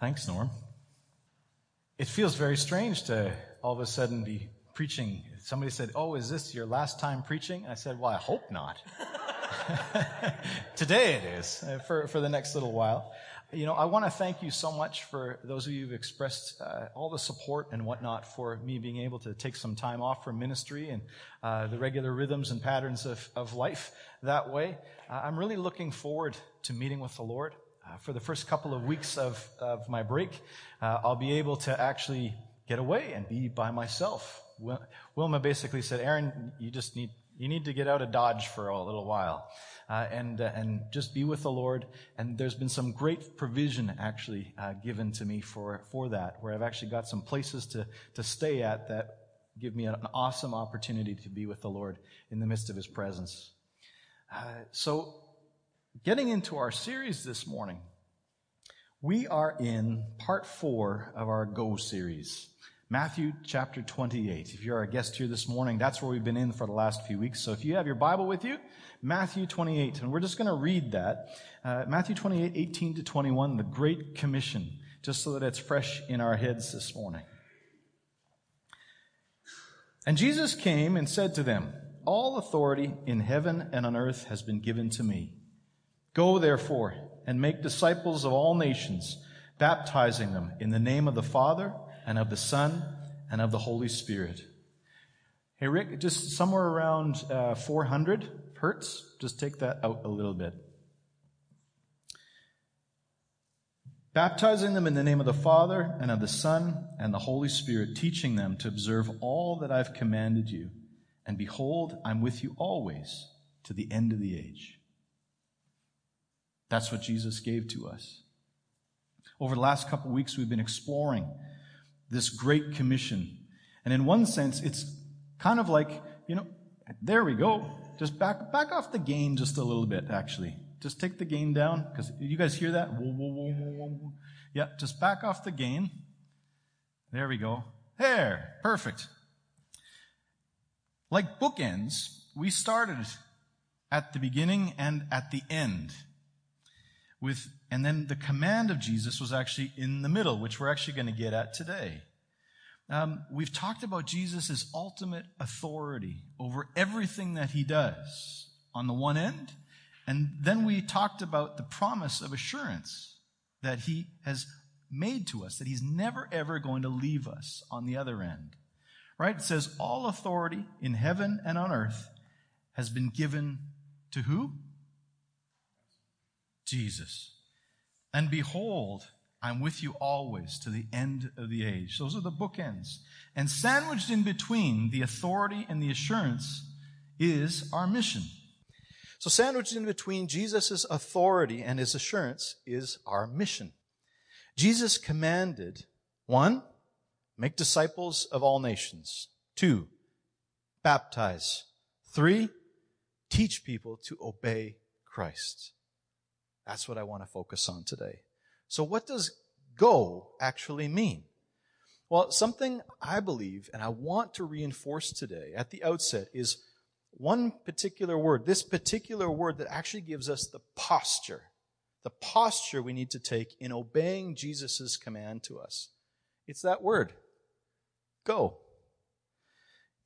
Thanks, Norm. It feels very strange to all of a sudden be preaching. Somebody said, Oh, is this your last time preaching? I said, Well, I hope not. Today it is, uh, for, for the next little while. You know, I want to thank you so much for those of you who've expressed uh, all the support and whatnot for me being able to take some time off from ministry and uh, the regular rhythms and patterns of, of life that way. Uh, I'm really looking forward to meeting with the Lord. Uh, for the first couple of weeks of, of my break, uh, I'll be able to actually get away and be by myself. Wil- Wilma basically said, Aaron, you just need, you need to get out of Dodge for a little while. Uh, and uh, and just be with the Lord. And there's been some great provision actually uh, given to me for for that, where I've actually got some places to to stay at that give me an awesome opportunity to be with the Lord in the midst of His presence. Uh, so getting into our series this morning, we are in part four of our Go series. Matthew chapter 28. If you're our guest here this morning, that's where we've been in for the last few weeks. So if you have your Bible with you, Matthew 28, and we're just going to read that. Uh, Matthew 28, 18 to 21, the Great Commission, just so that it's fresh in our heads this morning. And Jesus came and said to them, All authority in heaven and on earth has been given to me. Go therefore and make disciples of all nations, baptizing them in the name of the Father and of the Son and of the Holy Spirit. Hey, Rick, just somewhere around uh, 400 hertz, just take that out a little bit. Baptizing them in the name of the Father and of the Son and the Holy Spirit, teaching them to observe all that I've commanded you. And behold, I'm with you always to the end of the age. That's what Jesus gave to us. Over the last couple weeks, we've been exploring this great commission. And in one sense, it's kind of like, you know, there we go. Just back, back off the gain just a little bit, actually. Just take the gain down, because you guys hear that? Whoa, whoa, whoa, whoa, whoa. Yeah, just back off the gain. There we go. There. Perfect. Like bookends, we started at the beginning and at the end with, and then the command of Jesus was actually in the middle, which we're actually going to get at today. Um, we've talked about Jesus' ultimate authority over everything that he does on the one end, and then we talked about the promise of assurance that he has made to us, that he's never ever going to leave us on the other end. Right? It says, all authority in heaven and on earth has been given to who? Jesus. And behold, I'm with you always to the end of the age. Those are the bookends. And sandwiched in between the authority and the assurance is our mission. So sandwiched in between Jesus' authority and his assurance is our mission. Jesus commanded, one, make disciples of all nations. Two, baptize. Three, teach people to obey Christ. That's what I want to focus on today. So what does go actually mean? Well, something I believe and I want to reinforce today at the outset is one particular word, this particular word that actually gives us the posture, the posture we need to take in obeying Jesus' command to us. It's that word. Go.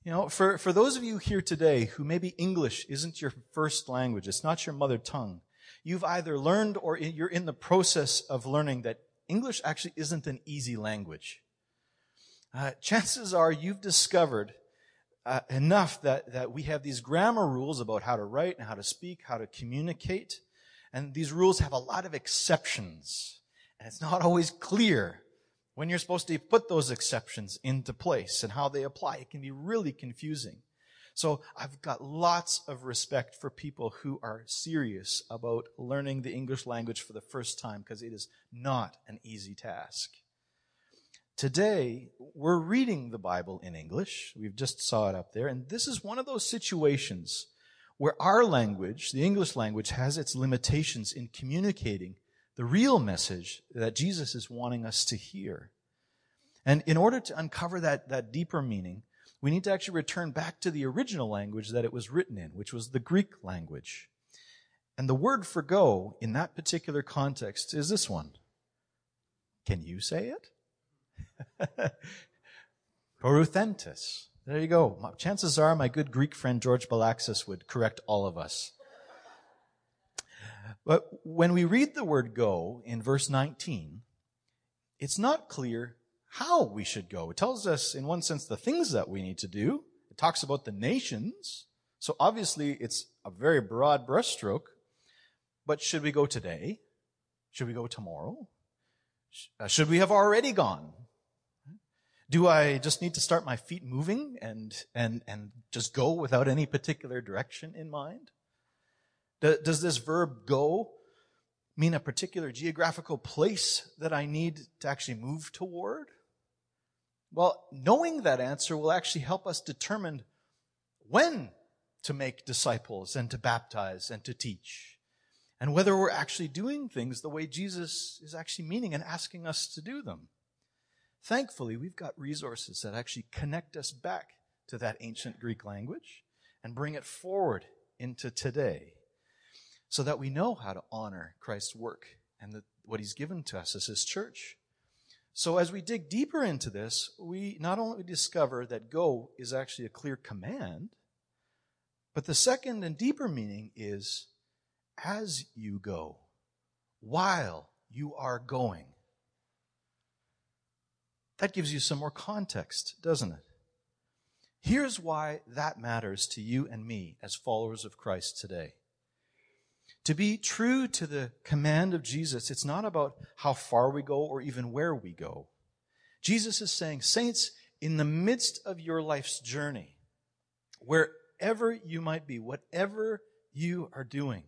You know, for, for those of you here today who maybe English isn't your first language, it's not your mother tongue, you've either learned or you're in the process of learning that English actually isn't an easy language. Uh, chances are you've discovered uh, enough that, that we have these grammar rules about how to write and how to speak, how to communicate. And these rules have a lot of exceptions. And it's not always clear when you're supposed to put those exceptions into place and how they apply. It can be really confusing. So I've got lots of respect for people who are serious about learning the English language for the first time because it is not an easy task. Today, we're reading the Bible in English. We've just saw it up there. And this is one of those situations where our language, the English language, has its limitations in communicating the real message that Jesus is wanting us to hear. And in order to uncover that, that deeper meaning, we need to actually return back to the original language that it was written in, which was the Greek language. And the word for go in that particular context is this one Can you say it? Poruthentis. There you go. Chances are my good Greek friend George Balaxis would correct all of us. But when we read the word go in verse 19, it's not clear how we should go. It tells us, in one sense, the things that we need to do. It talks about the nations. So obviously, it's a very broad brushstroke. But should we go today? Should we go tomorrow? Uh, should we have already gone? Do I just need to start my feet moving and, and, and just go without any particular direction in mind? Does this verb go mean a particular geographical place that I need to actually move toward? Well, knowing that answer will actually help us determine when to make disciples and to baptize and to teach. And whether we're actually doing things the way Jesus is actually meaning and asking us to do them. Thankfully, we've got resources that actually connect us back to that ancient Greek language and bring it forward into today so that we know how to honor Christ's work and the, what he's given to us as his church. So as we dig deeper into this, we not only discover that go is actually a clear command, but the second and deeper meaning is as you go, while you are going. That gives you some more context, doesn't it? Here's why that matters to you and me as followers of Christ today. To be true to the command of Jesus, it's not about how far we go or even where we go. Jesus is saying, Saints, in the midst of your life's journey, wherever you might be, whatever you are doing,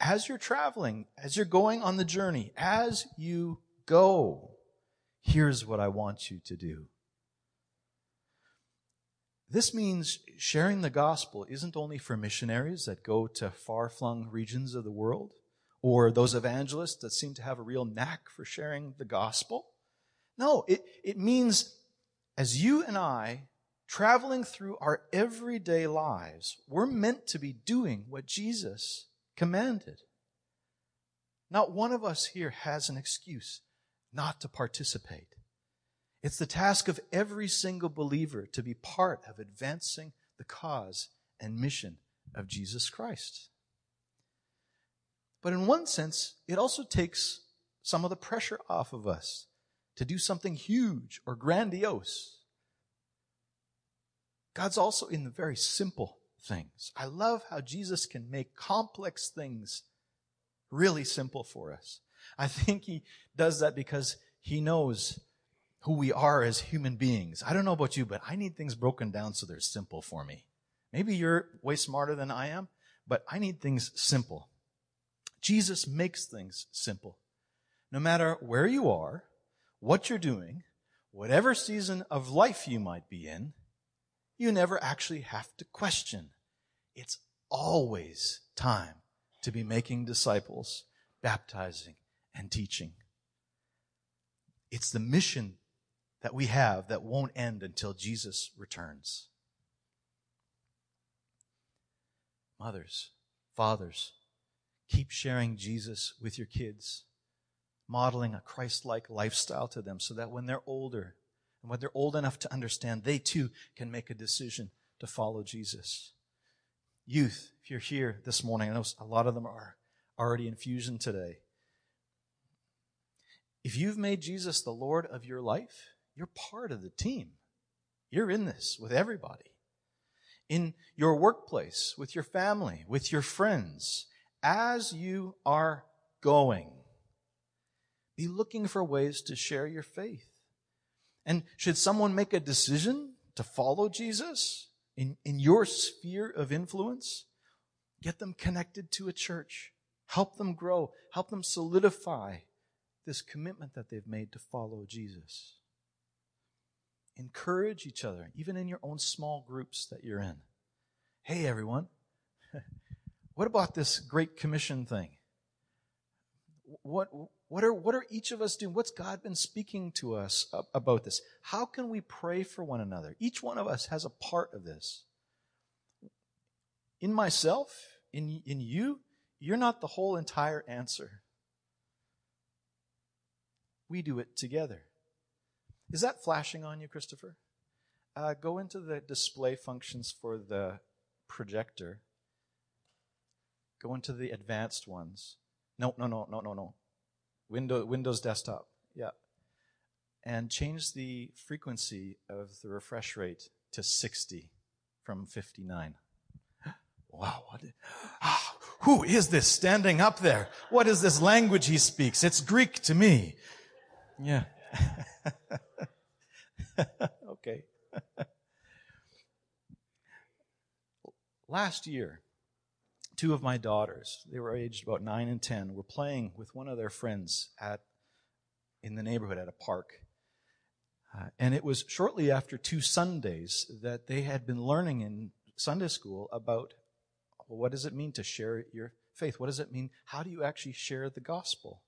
as you're traveling, as you're going on the journey, as you go, here's what I want you to do. This means sharing the gospel isn't only for missionaries that go to far flung regions of the world or those evangelists that seem to have a real knack for sharing the gospel. No, it, it means as you and I traveling through our everyday lives, we're meant to be doing what Jesus commanded. Not one of us here has an excuse not to participate. It's the task of every single believer to be part of advancing the cause and mission of Jesus Christ. But in one sense, it also takes some of the pressure off of us to do something huge or grandiose. God's also in the very simple things. I love how Jesus can make complex things really simple for us. I think he does that because he knows who we are as human beings. I don't know about you, but I need things broken down so they're simple for me. Maybe you're way smarter than I am, but I need things simple. Jesus makes things simple. No matter where you are, what you're doing, whatever season of life you might be in, you never actually have to question. It's always time to be making disciples, baptizing, and teaching. It's the mission that we have that won't end until Jesus returns. Mothers, fathers, keep sharing Jesus with your kids, modeling a Christ like lifestyle to them so that when they're older and when they're old enough to understand, they too can make a decision to follow Jesus. Youth, if you're here this morning, I know a lot of them are already in fusion today. If you've made Jesus the Lord of your life, you're part of the team. You're in this with everybody. In your workplace, with your family, with your friends, as you are going, be looking for ways to share your faith. And should someone make a decision to follow Jesus in, in your sphere of influence, get them connected to a church. Help them grow. Help them solidify this commitment that they've made to follow Jesus. Encourage each other, even in your own small groups that you're in. Hey, everyone, what about this Great Commission thing? What, what, are, what are each of us doing? What's God been speaking to us about this? How can we pray for one another? Each one of us has a part of this. In myself, in, in you, you're not the whole entire answer. we do it together. Is that flashing on you, Christopher? Uh, go into the display functions for the projector. Go into the advanced ones. No, no, no, no, no, no. Windows, Windows desktop. Yeah. And change the frequency of the refresh rate to 60 from 59. Wow, ah, who is this standing up there? What is this language he speaks? It's Greek to me. Yeah. okay. Last year, two of my daughters, they were aged about nine and ten, were playing with one of their friends at in the neighborhood at a park. Uh, and it was shortly after two Sundays that they had been learning in Sunday school about well, what does it mean to share your faith? What does it mean? How do you actually share the gospel?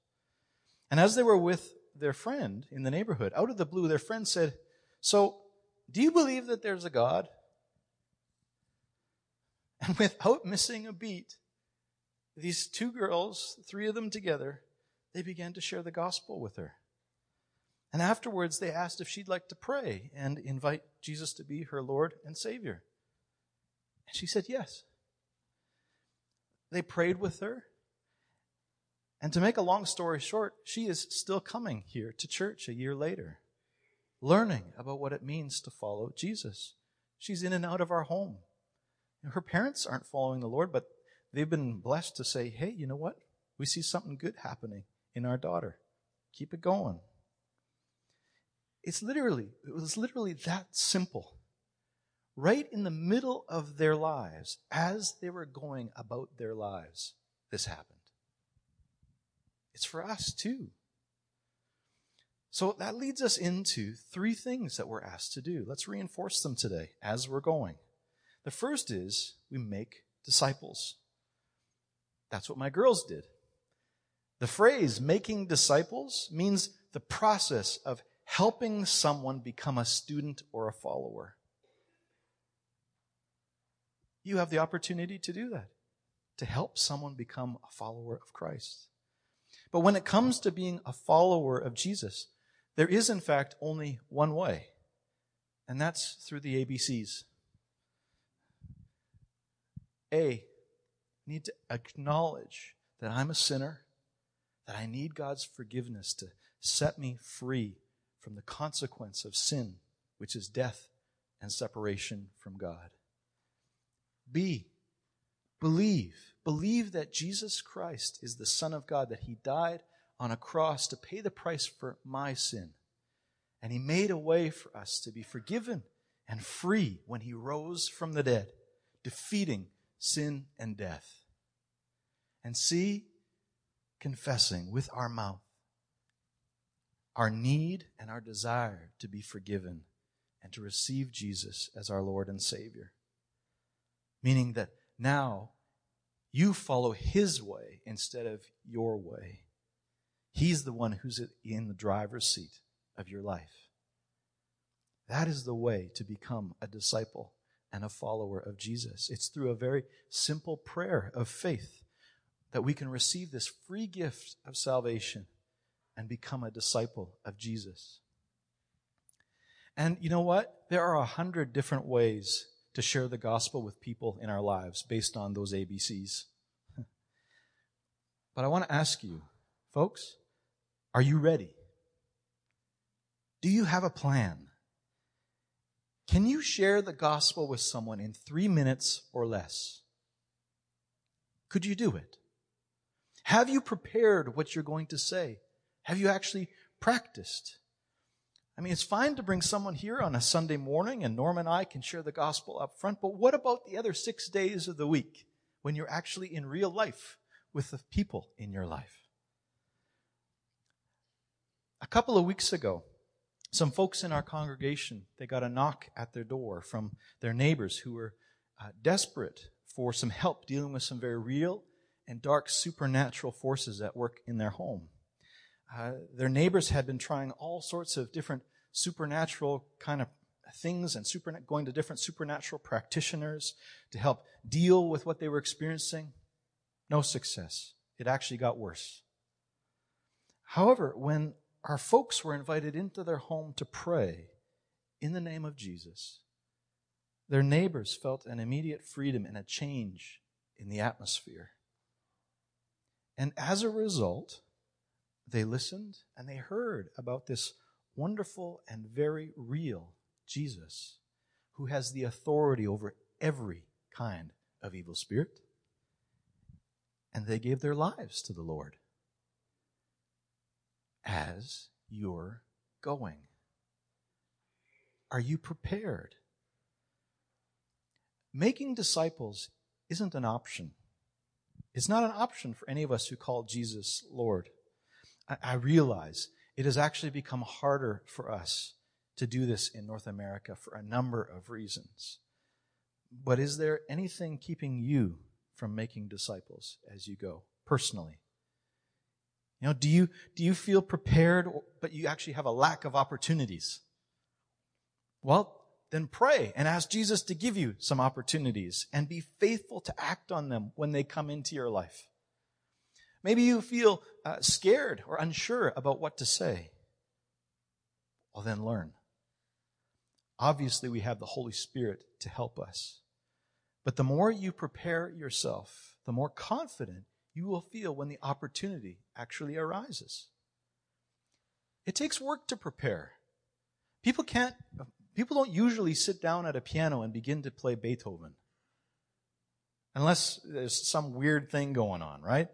And as they were with their friend in the neighborhood, out of the blue, their friend said, So, do you believe that there's a God? And without missing a beat, these two girls, three of them together, they began to share the gospel with her. And afterwards, they asked if she'd like to pray and invite Jesus to be her Lord and Savior. And she said yes. They prayed with her. And to make a long story short, she is still coming here to church a year later, learning about what it means to follow Jesus. She's in and out of our home. Her parents aren't following the Lord, but they've been blessed to say, hey, you know what? We see something good happening in our daughter. Keep it going. It's literally, it was literally that simple. Right in the middle of their lives, as they were going about their lives, this happened. It's for us too. So that leads us into three things that we're asked to do. Let's reinforce them today as we're going. The first is we make disciples. That's what my girls did. The phrase making disciples means the process of helping someone become a student or a follower. You have the opportunity to do that, to help someone become a follower of Christ. But when it comes to being a follower of Jesus, there is in fact only one way, and that's through the ABCs. A, need to acknowledge that I'm a sinner, that I need God's forgiveness to set me free from the consequence of sin, which is death and separation from God. B, believe. Believe that Jesus Christ is the Son of God, that He died on a cross to pay the price for my sin. And He made a way for us to be forgiven and free when He rose from the dead, defeating sin and death. And C, confessing with our mouth our need and our desire to be forgiven and to receive Jesus as our Lord and Savior. Meaning that now you follow His way instead of your way. He's the one who's in the driver's seat of your life. That is the way to become a disciple and a follower of Jesus. It's through a very simple prayer of faith that we can receive this free gift of salvation and become a disciple of Jesus. And you know what? There are a hundred different ways to share the gospel with people in our lives based on those ABCs. but I want to ask you, folks, are you ready? Do you have a plan? Can you share the gospel with someone in three minutes or less? Could you do it? Have you prepared what you're going to say? Have you actually practiced? I mean, it's fine to bring someone here on a Sunday morning and Norm and I can share the gospel up front, but what about the other six days of the week when you're actually in real life with the people in your life? A couple of weeks ago, some folks in our congregation, they got a knock at their door from their neighbors who were uh, desperate for some help dealing with some very real and dark supernatural forces at work in their home. Uh, their neighbors had been trying all sorts of different supernatural kind of things and super, going to different supernatural practitioners to help deal with what they were experiencing. No success. It actually got worse. However, when our folks were invited into their home to pray in the name of Jesus, their neighbors felt an immediate freedom and a change in the atmosphere. And as a result, they listened and they heard about this wonderful and very real Jesus who has the authority over every kind of evil spirit. And they gave their lives to the Lord as you're going. Are you prepared? Making disciples isn't an option. It's not an option for any of us who call Jesus Lord. I, I realize it has actually become harder for us to do this in North America for a number of reasons. But is there anything keeping you from making disciples as you go personally? You know, do you, do you feel prepared, but you actually have a lack of opportunities? Well, then pray and ask Jesus to give you some opportunities and be faithful to act on them when they come into your life. Maybe you feel uh, scared or unsure about what to say. Well, then learn. Obviously, we have the Holy Spirit to help us. But the more you prepare yourself, the more confident you will feel when the opportunity actually arises. It takes work to prepare. People can't, people don't usually sit down at a piano and begin to play Beethoven. Unless there's some weird thing going on, right?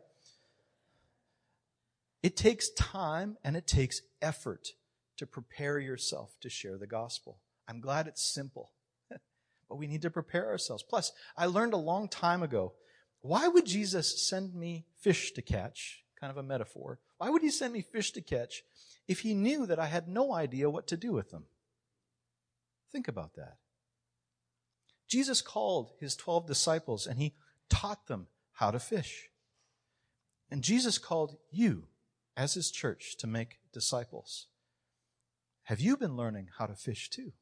It takes time and it takes effort to prepare yourself to share the gospel. I'm glad it's simple, but we need to prepare ourselves. Plus, I learned a long time ago why would Jesus send me fish to catch? Kind of a metaphor. Why would he send me fish to catch if he knew that I had no idea what to do with them? Think about that. Jesus called his 12 disciples and he taught them how to fish. And Jesus called you as his church to make disciples. Have you been learning how to fish too?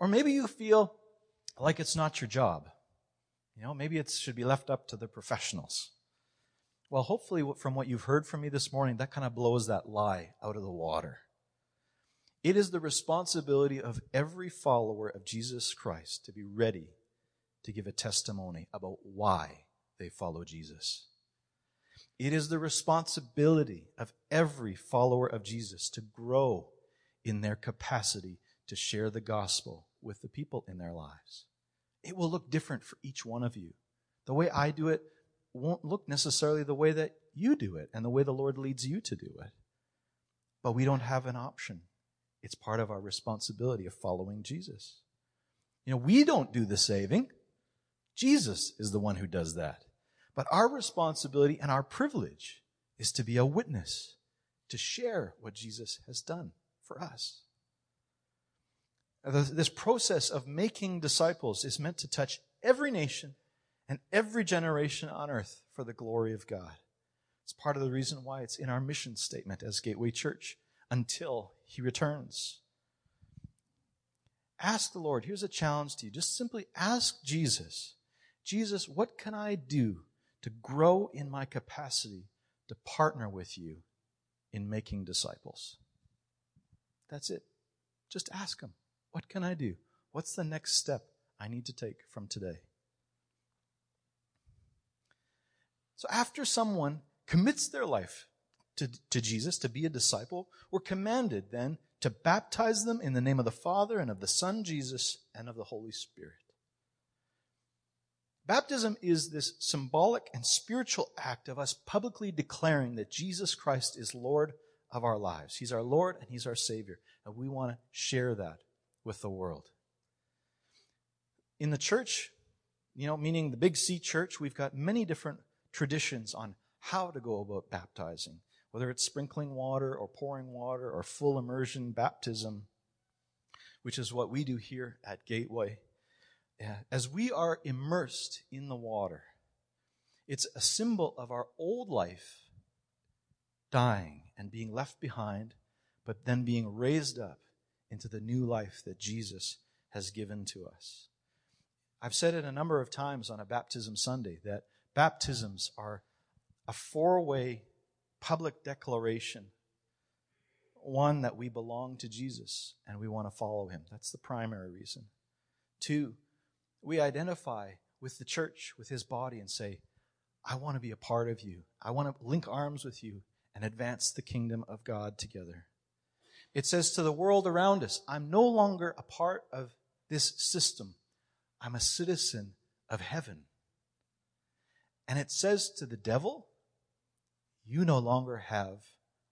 Or maybe you feel like it's not your job. You know, maybe it should be left up to the professionals. Well, hopefully, from what you've heard from me this morning, that kind of blows that lie out of the water. It is the responsibility of every follower of Jesus Christ to be ready to give a testimony about why they follow Jesus. It is the responsibility of every follower of Jesus to grow in their capacity to share the gospel with the people in their lives. It will look different for each one of you. The way I do it won't look necessarily the way that you do it and the way the Lord leads you to do it. But we don't have an option. It's part of our responsibility of following Jesus. You know, we don't do the saving. Jesus is the one who does that. But our responsibility and our privilege is to be a witness, to share what Jesus has done for us. This process of making disciples is meant to touch every nation and every generation on earth for the glory of God. It's part of the reason why it's in our mission statement as Gateway Church until He returns. Ask the Lord. Here's a challenge to you. Just simply ask Jesus, Jesus, what can I do to grow in my capacity to partner with you in making disciples? That's it. Just ask Him. What can I do? What's the next step I need to take from today? So after someone commits their life to, to Jesus, to be a disciple, we're commanded then to baptize them in the name of the Father and of the Son Jesus and of the Holy Spirit. Baptism is this symbolic and spiritual act of us publicly declaring that Jesus Christ is Lord of our lives. He's our Lord and He's our Savior. And we want to share that with the world. In the church, you know, meaning the Big C church, we've got many different traditions on how to go about baptizing, whether it's sprinkling water or pouring water or full immersion baptism, which is what we do here at Gateway. As we are immersed in the water, it's a symbol of our old life dying and being left behind, but then being raised up into the new life that Jesus has given to us. I've said it a number of times on a baptism Sunday that baptisms are a four way public declaration. One, that we belong to Jesus and we want to follow him. That's the primary reason. Two, we identify with the church, with his body, and say, I want to be a part of you. I want to link arms with you and advance the kingdom of God together. It says to the world around us, I'm no longer a part of this system. I'm a citizen of heaven. And it says to the devil, You no longer have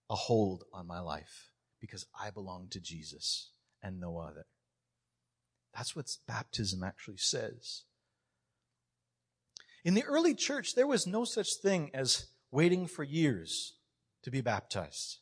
a hold on my life because I belong to Jesus and no other. That's what baptism actually says. In the early church, there was no such thing as waiting for years to be baptized.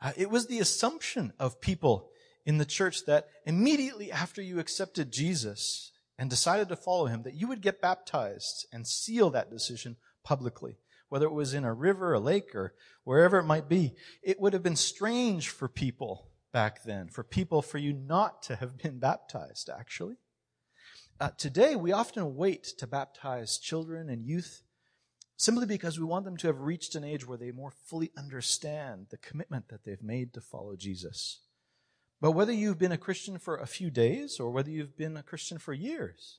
Uh, it was the assumption of people in the church that immediately after you accepted Jesus and decided to follow him, that you would get baptized and seal that decision publicly. Whether it was in a river, a lake, or wherever it might be. It would have been strange for people back then, for people, for you not to have been baptized, actually. Uh, today, we often wait to baptize children and youth simply because we want them to have reached an age where they more fully understand the commitment that they've made to follow Jesus. But whether you've been a Christian for a few days or whether you've been a Christian for years,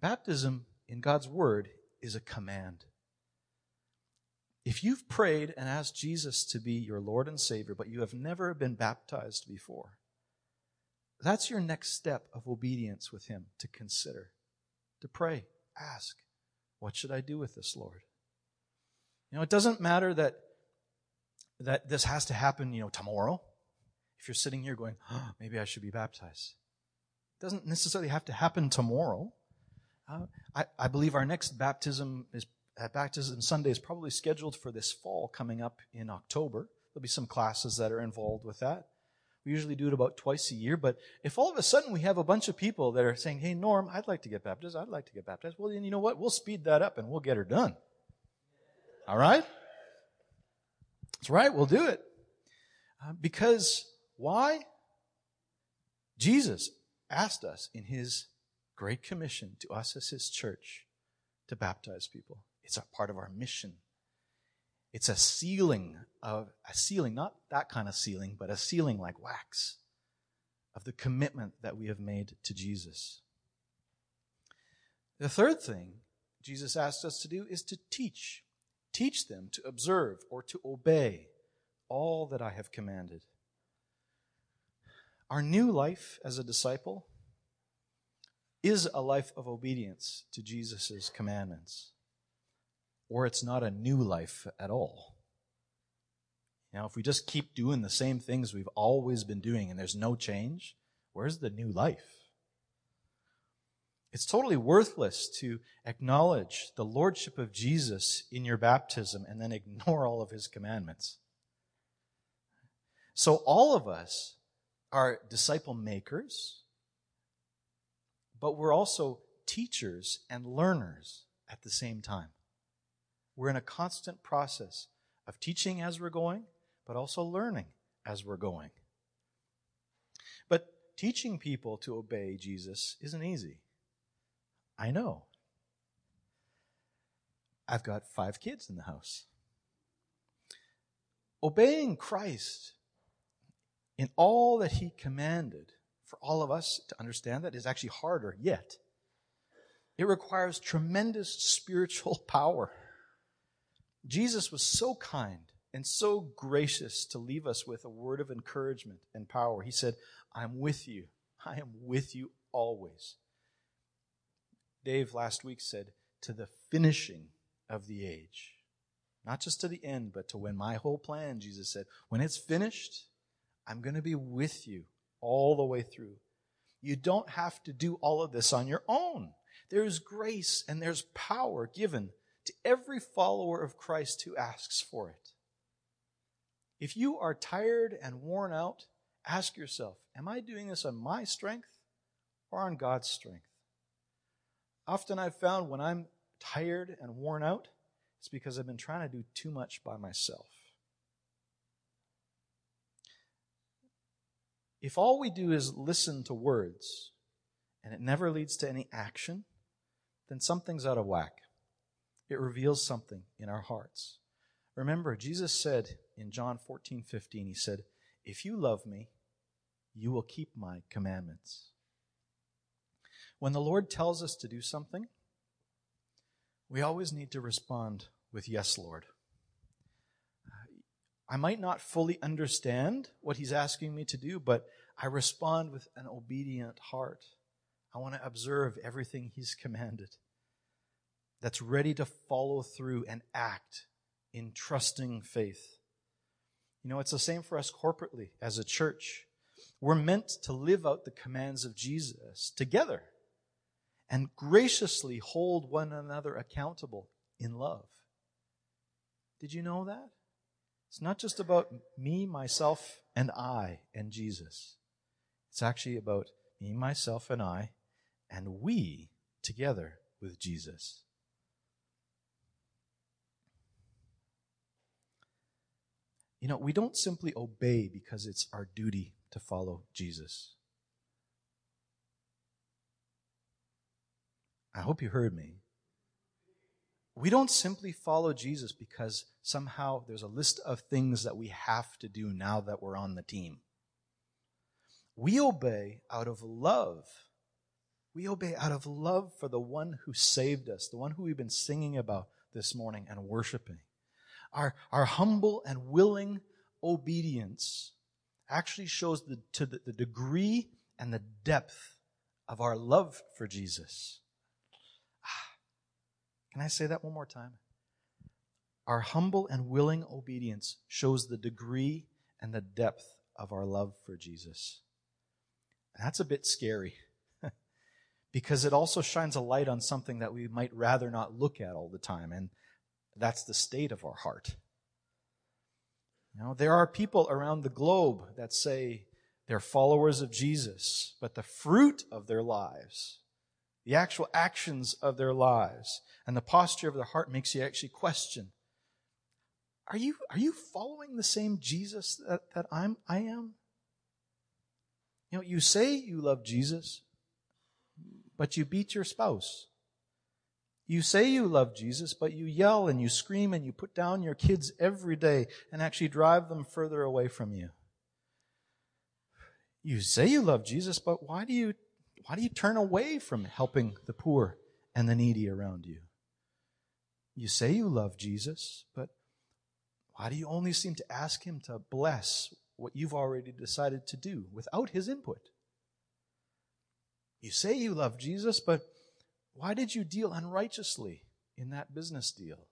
baptism in God's Word is a command. If you've prayed and asked Jesus to be your Lord and Savior, but you have never been baptized before, that's your next step of obedience with Him to consider, to pray, ask, what should I do with this, Lord? You know, it doesn't matter that, that this has to happen, you know, tomorrow. If you're sitting here going, oh, maybe I should be baptized. It doesn't necessarily have to happen tomorrow. Uh, I, I believe our next baptism is uh, baptism Sunday is probably scheduled for this fall coming up in October. There'll be some classes that are involved with that. We usually do it about twice a year, but if all of a sudden we have a bunch of people that are saying, Hey, Norm, I'd like to get baptized, I'd like to get baptized, well, then you know what? We'll speed that up and we'll get her done. All right? That's right, we'll do it. Uh, because why? Jesus asked us in his great commission to us as his church to baptize people. It's a part of our mission. It's a sealing of a sealing, not that kind of sealing, but a sealing like wax of the commitment that we have made to Jesus. The third thing Jesus asked us to do is to teach. Teach them to observe or to obey all that I have commanded. Our new life as a disciple is a life of obedience to Jesus' commandments or it's not a new life at all. Now, if we just keep doing the same things we've always been doing and there's no change, where's the new life? It's totally worthless to acknowledge the lordship of Jesus in your baptism and then ignore all of his commandments. So, all of us are disciple makers, but we're also teachers and learners at the same time. We're in a constant process of teaching as we're going, but also learning as we're going. But teaching people to obey Jesus isn't easy. I know. I've got five kids in the house. Obeying Christ in all that he commanded for all of us to understand that is actually harder yet. It requires tremendous spiritual power. Jesus was so kind and so gracious to leave us with a word of encouragement and power. He said, I'm with you. I am with you always. Dave last week said, to the finishing of the age. Not just to the end, but to when my whole plan, Jesus said, when it's finished, I'm going to be with you all the way through. You don't have to do all of this on your own. There's grace and there's power given to every follower of Christ who asks for it. If you are tired and worn out, ask yourself, am I doing this on my strength or on God's strength? Often I've found when I'm tired and worn out, it's because I've been trying to do too much by myself. If all we do is listen to words and it never leads to any action, then something's out of whack it reveals something in our hearts. Remember, Jesus said in John 14, 15, He said, If you love me, you will keep my commandments. When the Lord tells us to do something, we always need to respond with, Yes, Lord. I might not fully understand what He's asking me to do, but I respond with an obedient heart. I want to observe everything He's commanded that's ready to follow through and act in trusting faith. You know, it's the same for us corporately as a church. We're meant to live out the commands of Jesus together and graciously hold one another accountable in love. Did you know that? It's not just about me, myself, and I and Jesus. It's actually about me, myself, and I, and we together with Jesus. You know, we don't simply obey because it's our duty to follow Jesus. I hope you heard me. We don't simply follow Jesus because somehow there's a list of things that we have to do now that we're on the team. We obey out of love. We obey out of love for the one who saved us, the one who we've been singing about this morning and worshiping. Our, our humble and willing obedience actually shows the, to the, the degree and the depth of our love for Jesus. Ah, can I say that one more time? Our humble and willing obedience shows the degree and the depth of our love for Jesus. And that's a bit scary because it also shines a light on something that we might rather not look at all the time. And that's the state of our heart. Now, there are people around the globe that say they're followers of Jesus, but the fruit of their lives, the actual actions of their lives, and the posture of their heart makes you actually question are you, are you following the same Jesus that, that I'm, I am? You know, you say you love Jesus, but you beat your spouse. You say you love Jesus, but you yell and you scream and you put down your kids every day and actually drive them further away from you. You say you love Jesus, but why do you, why do you turn away from helping the poor and the needy around you? You say you love Jesus, but why do you only seem to ask him to bless what you've already decided to do without his input? You say you love Jesus, but why did you deal unrighteously in that business deal?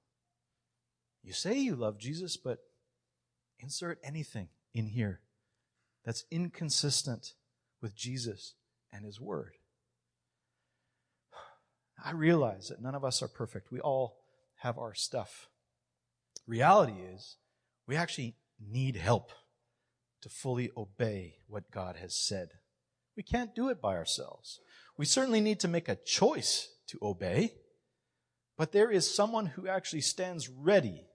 You say you love Jesus, but insert anything in here that's inconsistent with Jesus and His Word. I realize that none of us are perfect. We all have our stuff. Reality is, we actually need help to fully obey what God has said. We can't do it by ourselves. We certainly need to make a choice to obey, but there is someone who actually stands ready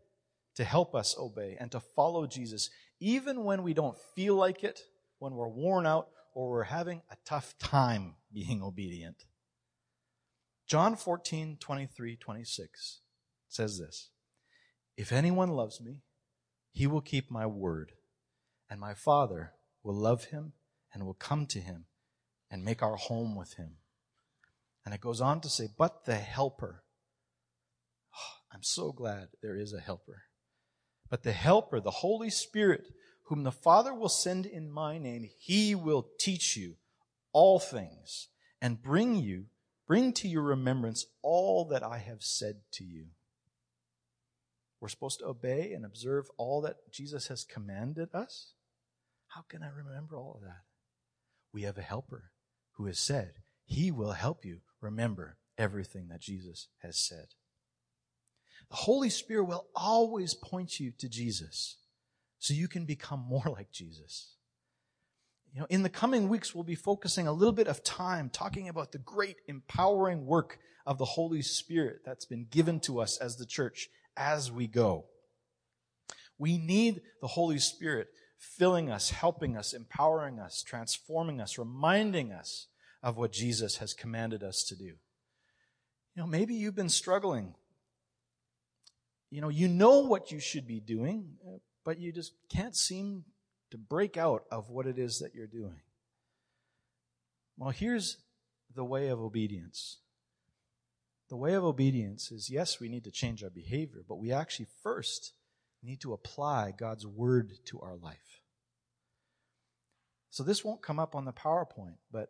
to help us obey and to follow Jesus, even when we don't feel like it, when we're worn out, or we're having a tough time being obedient. John 14, 23, 26 says this If anyone loves me, he will keep my word, and my Father will love him and will come to him and make our home with him. And it goes on to say, but the helper. Oh, I'm so glad there is a helper. But the helper, the Holy Spirit, whom the Father will send in my name, he will teach you all things and bring you, bring to your remembrance all that I have said to you. We're supposed to obey and observe all that Jesus has commanded us. How can I remember all of that? We have a helper who has said, He will help you remember everything that Jesus has said. The Holy Spirit will always point you to Jesus so you can become more like Jesus. You know, in the coming weeks, we'll be focusing a little bit of time talking about the great empowering work of the Holy Spirit that's been given to us as the church as we go. We need the Holy Spirit filling us, helping us, empowering us, transforming us, reminding us of what Jesus has commanded us to do. You know, maybe you've been struggling you know, you know what you should be doing, but you just can't seem to break out of what it is that you're doing. Well, here's the way of obedience. The way of obedience is yes, we need to change our behavior, but we actually first need to apply God's word to our life. So this won't come up on the PowerPoint, but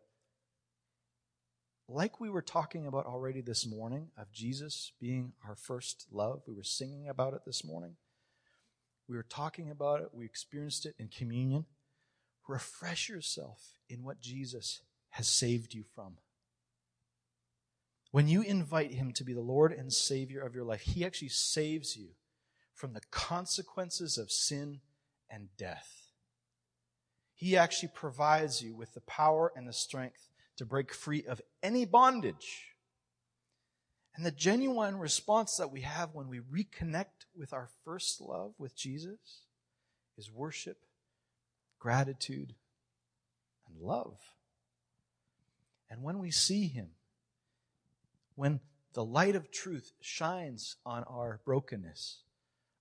like we were talking about already this morning of Jesus being our first love, we were singing about it this morning. We were talking about it, we experienced it in communion. Refresh yourself in what Jesus has saved you from. When you invite Him to be the Lord and Savior of your life, He actually saves you from the consequences of sin and death. He actually provides you with the power and the strength to break free of any bondage. And the genuine response that we have when we reconnect with our first love with Jesus is worship, gratitude, and love. And when we see Him, when the light of truth shines on our brokenness,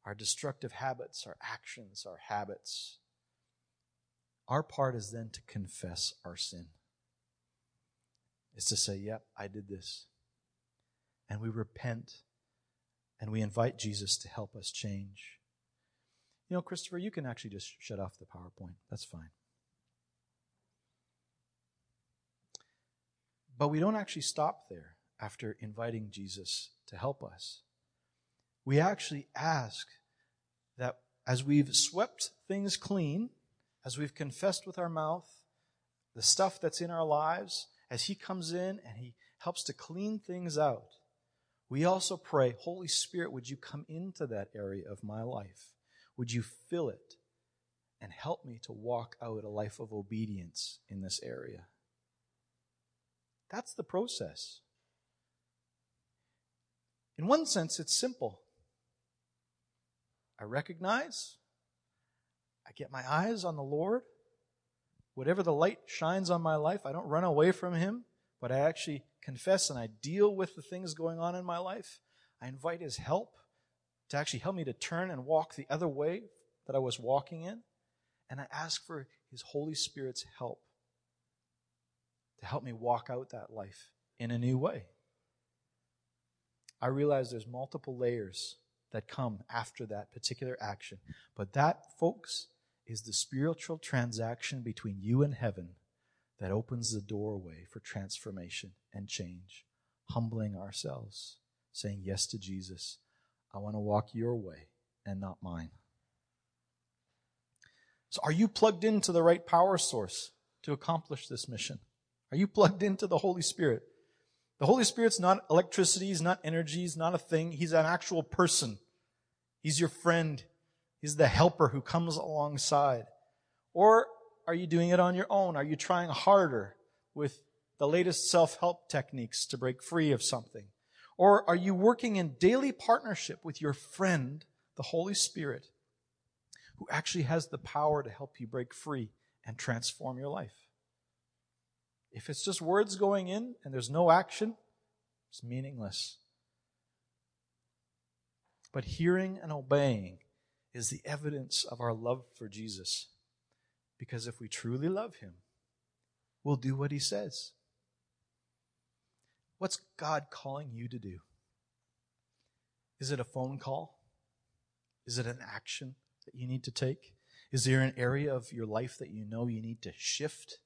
our destructive habits, our actions, our habits, our part is then to confess our sin. Is to say, yep, I did this. And we repent and we invite Jesus to help us change. You know, Christopher, you can actually just shut off the PowerPoint. That's fine. But we don't actually stop there after inviting Jesus to help us. We actually ask that as we've swept things clean, as we've confessed with our mouth the stuff that's in our lives, as He comes in and He helps to clean things out, we also pray, Holy Spirit, would you come into that area of my life? Would you fill it and help me to walk out a life of obedience in this area? That's the process. In one sense, it's simple. I recognize, I get my eyes on the Lord. Whatever the light shines on my life, I don't run away from Him, but I actually confess and I deal with the things going on in my life. I invite His help to actually help me to turn and walk the other way that I was walking in. And I ask for His Holy Spirit's help to help me walk out that life in a new way. I realize there's multiple layers that come after that particular action. But that, folks, is the spiritual transaction between you and heaven that opens the doorway for transformation and change. Humbling ourselves, saying yes to Jesus. I want to walk your way and not mine. So, are you plugged into the right power source to accomplish this mission? Are you plugged into the Holy Spirit? The Holy Spirit's not electricity, he's not energy, he's not a thing, he's an actual person. He's your friend. He's the helper who comes alongside. Or are you doing it on your own? Are you trying harder with the latest self-help techniques to break free of something? Or are you working in daily partnership with your friend, the Holy Spirit, who actually has the power to help you break free and transform your life? If it's just words going in and there's no action, it's meaningless. But hearing and obeying is the evidence of our love for Jesus. Because if we truly love him, we'll do what he says. What's God calling you to do? Is it a phone call? Is it an action that you need to take? Is there an area of your life that you know you need to shift?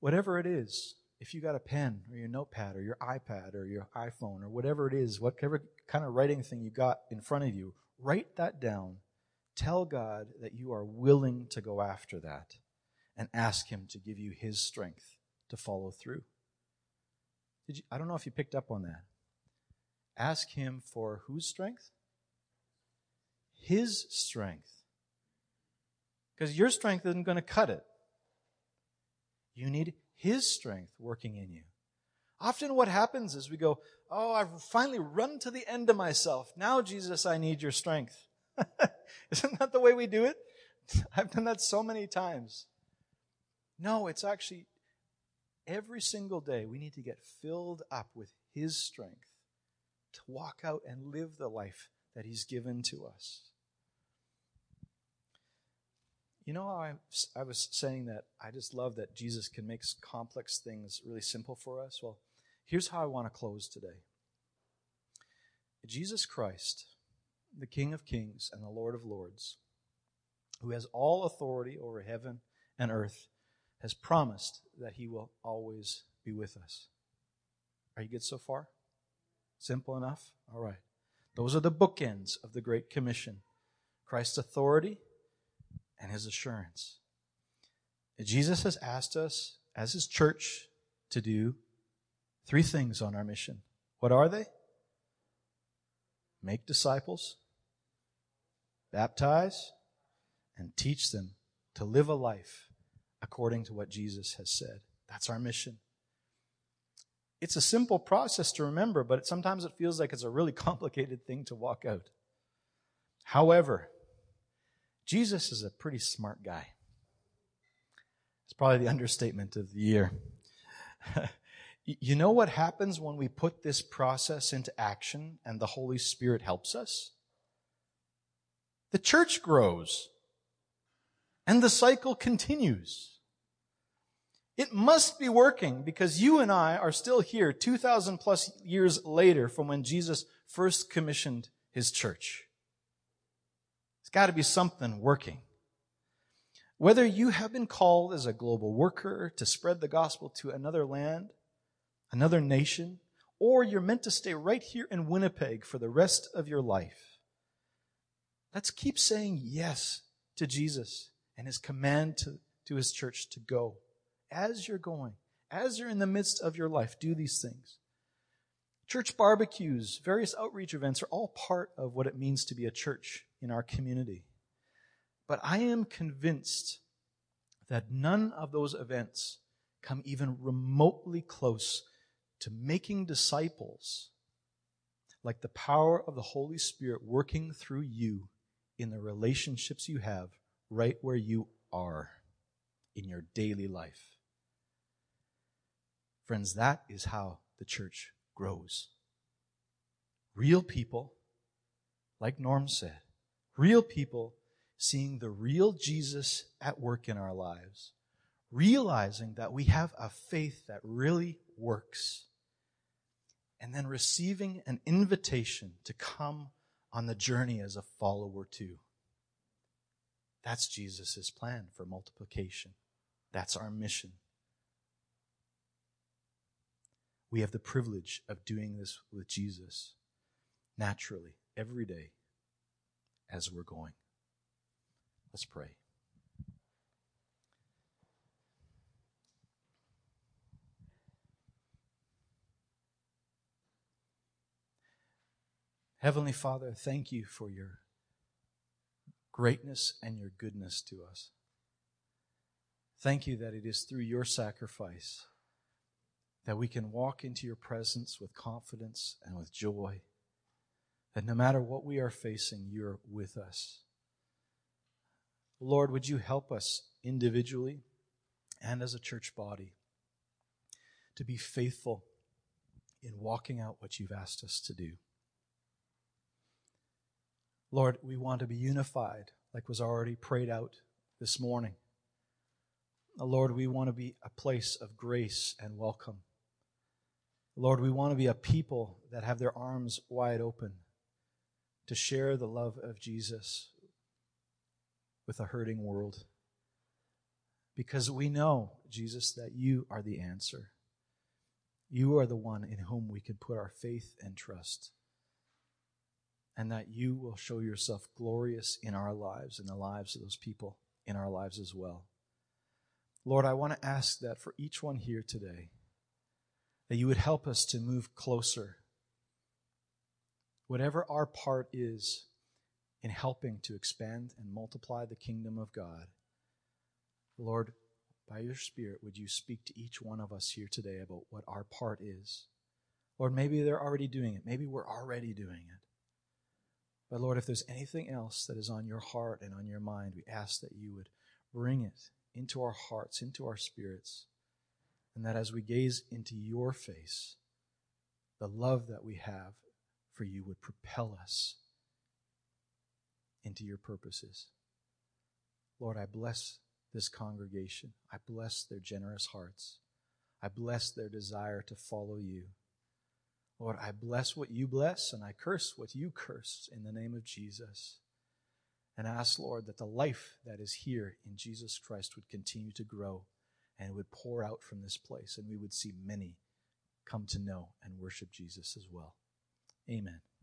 Whatever it is, if you got a pen or your notepad or your iPad or your iPhone or whatever it is, whatever kind of writing thing you got in front of you, write that down. Tell God that you are willing to go after that and ask Him to give you His strength to follow through. Did you, I don't know if you picked up on that. Ask Him for whose strength? His strength. Because your strength isn't going to cut it. You need His strength working in you. Often what happens is we go, Oh, I've finally run to the end of myself. Now, Jesus, I need your strength. Isn't that the way we do it? I've done that so many times. No, it's actually every single day we need to get filled up with His strength to walk out and live the life that He's given to us. You know, I, I was saying that I just love that Jesus can make complex things really simple for us. Well, here's how I want to close today Jesus Christ, the King of Kings and the Lord of Lords, who has all authority over heaven and earth, has promised that he will always be with us. Are you good so far? Simple enough? All right. Those are the bookends of the Great Commission Christ's authority and his assurance. Jesus has asked us, as his church, to do three things on our mission. What are they? Make disciples, baptize, and teach them to live a life according to what Jesus has said. That's our mission. It's a simple process to remember, but sometimes it feels like it's a really complicated thing to walk out. However, Jesus is a pretty smart guy. It's probably the understatement of the year. you know what happens when we put this process into action and the Holy Spirit helps us? The church grows and the cycle continues. It must be working because you and I are still here 2,000 plus years later from when Jesus first commissioned his church. It's got to be something working. Whether you have been called as a global worker to spread the gospel to another land, another nation, or you're meant to stay right here in Winnipeg for the rest of your life, let's keep saying yes to Jesus and his command to, to his church to go as you're going, as you're in the midst of your life, do these things. Church barbecues, various outreach events are all part of what it means to be a church in our community. But I am convinced that none of those events come even remotely close to making disciples like the power of the Holy Spirit working through you in the relationships you have right where you are in your daily life. Friends, that is how the church grows. Real people, like Norm said, real people seeing the real Jesus at work in our lives, realizing that we have a faith that really works, and then receiving an invitation to come on the journey as a follower too. That's Jesus' plan for multiplication. That's our mission. We have the privilege of doing this with Jesus naturally every day as we're going. Let's pray. Heavenly Father, thank you for your greatness and your goodness to us. Thank you that it is through your sacrifice that we can walk into your presence with confidence and with joy. That no matter what we are facing, you're with us. Lord, would you help us individually and as a church body to be faithful in walking out what you've asked us to do? Lord, we want to be unified, like was already prayed out this morning. Uh, Lord, we want to be a place of grace and welcome. Lord, we want to be a people that have their arms wide open to share the love of Jesus with a hurting world. Because we know, Jesus, that you are the answer. You are the one in whom we can put our faith and trust. And that you will show yourself glorious in our lives and the lives of those people in our lives as well. Lord, I want to ask that for each one here today that you would help us to move closer. Whatever our part is in helping to expand and multiply the kingdom of God, Lord, by your Spirit, would you speak to each one of us here today about what our part is? Lord, maybe they're already doing it. Maybe we're already doing it. But Lord, if there's anything else that is on your heart and on your mind, we ask that you would bring it into our hearts, into our spirits and that as we gaze into your face, the love that we have for you would propel us into your purposes. Lord, I bless this congregation. I bless their generous hearts. I bless their desire to follow you. Lord, I bless what you bless and I curse what you curse in the name of Jesus. And ask, Lord, that the life that is here in Jesus Christ would continue to grow and would pour out from this place, and we would see many come to know and worship Jesus as well. Amen.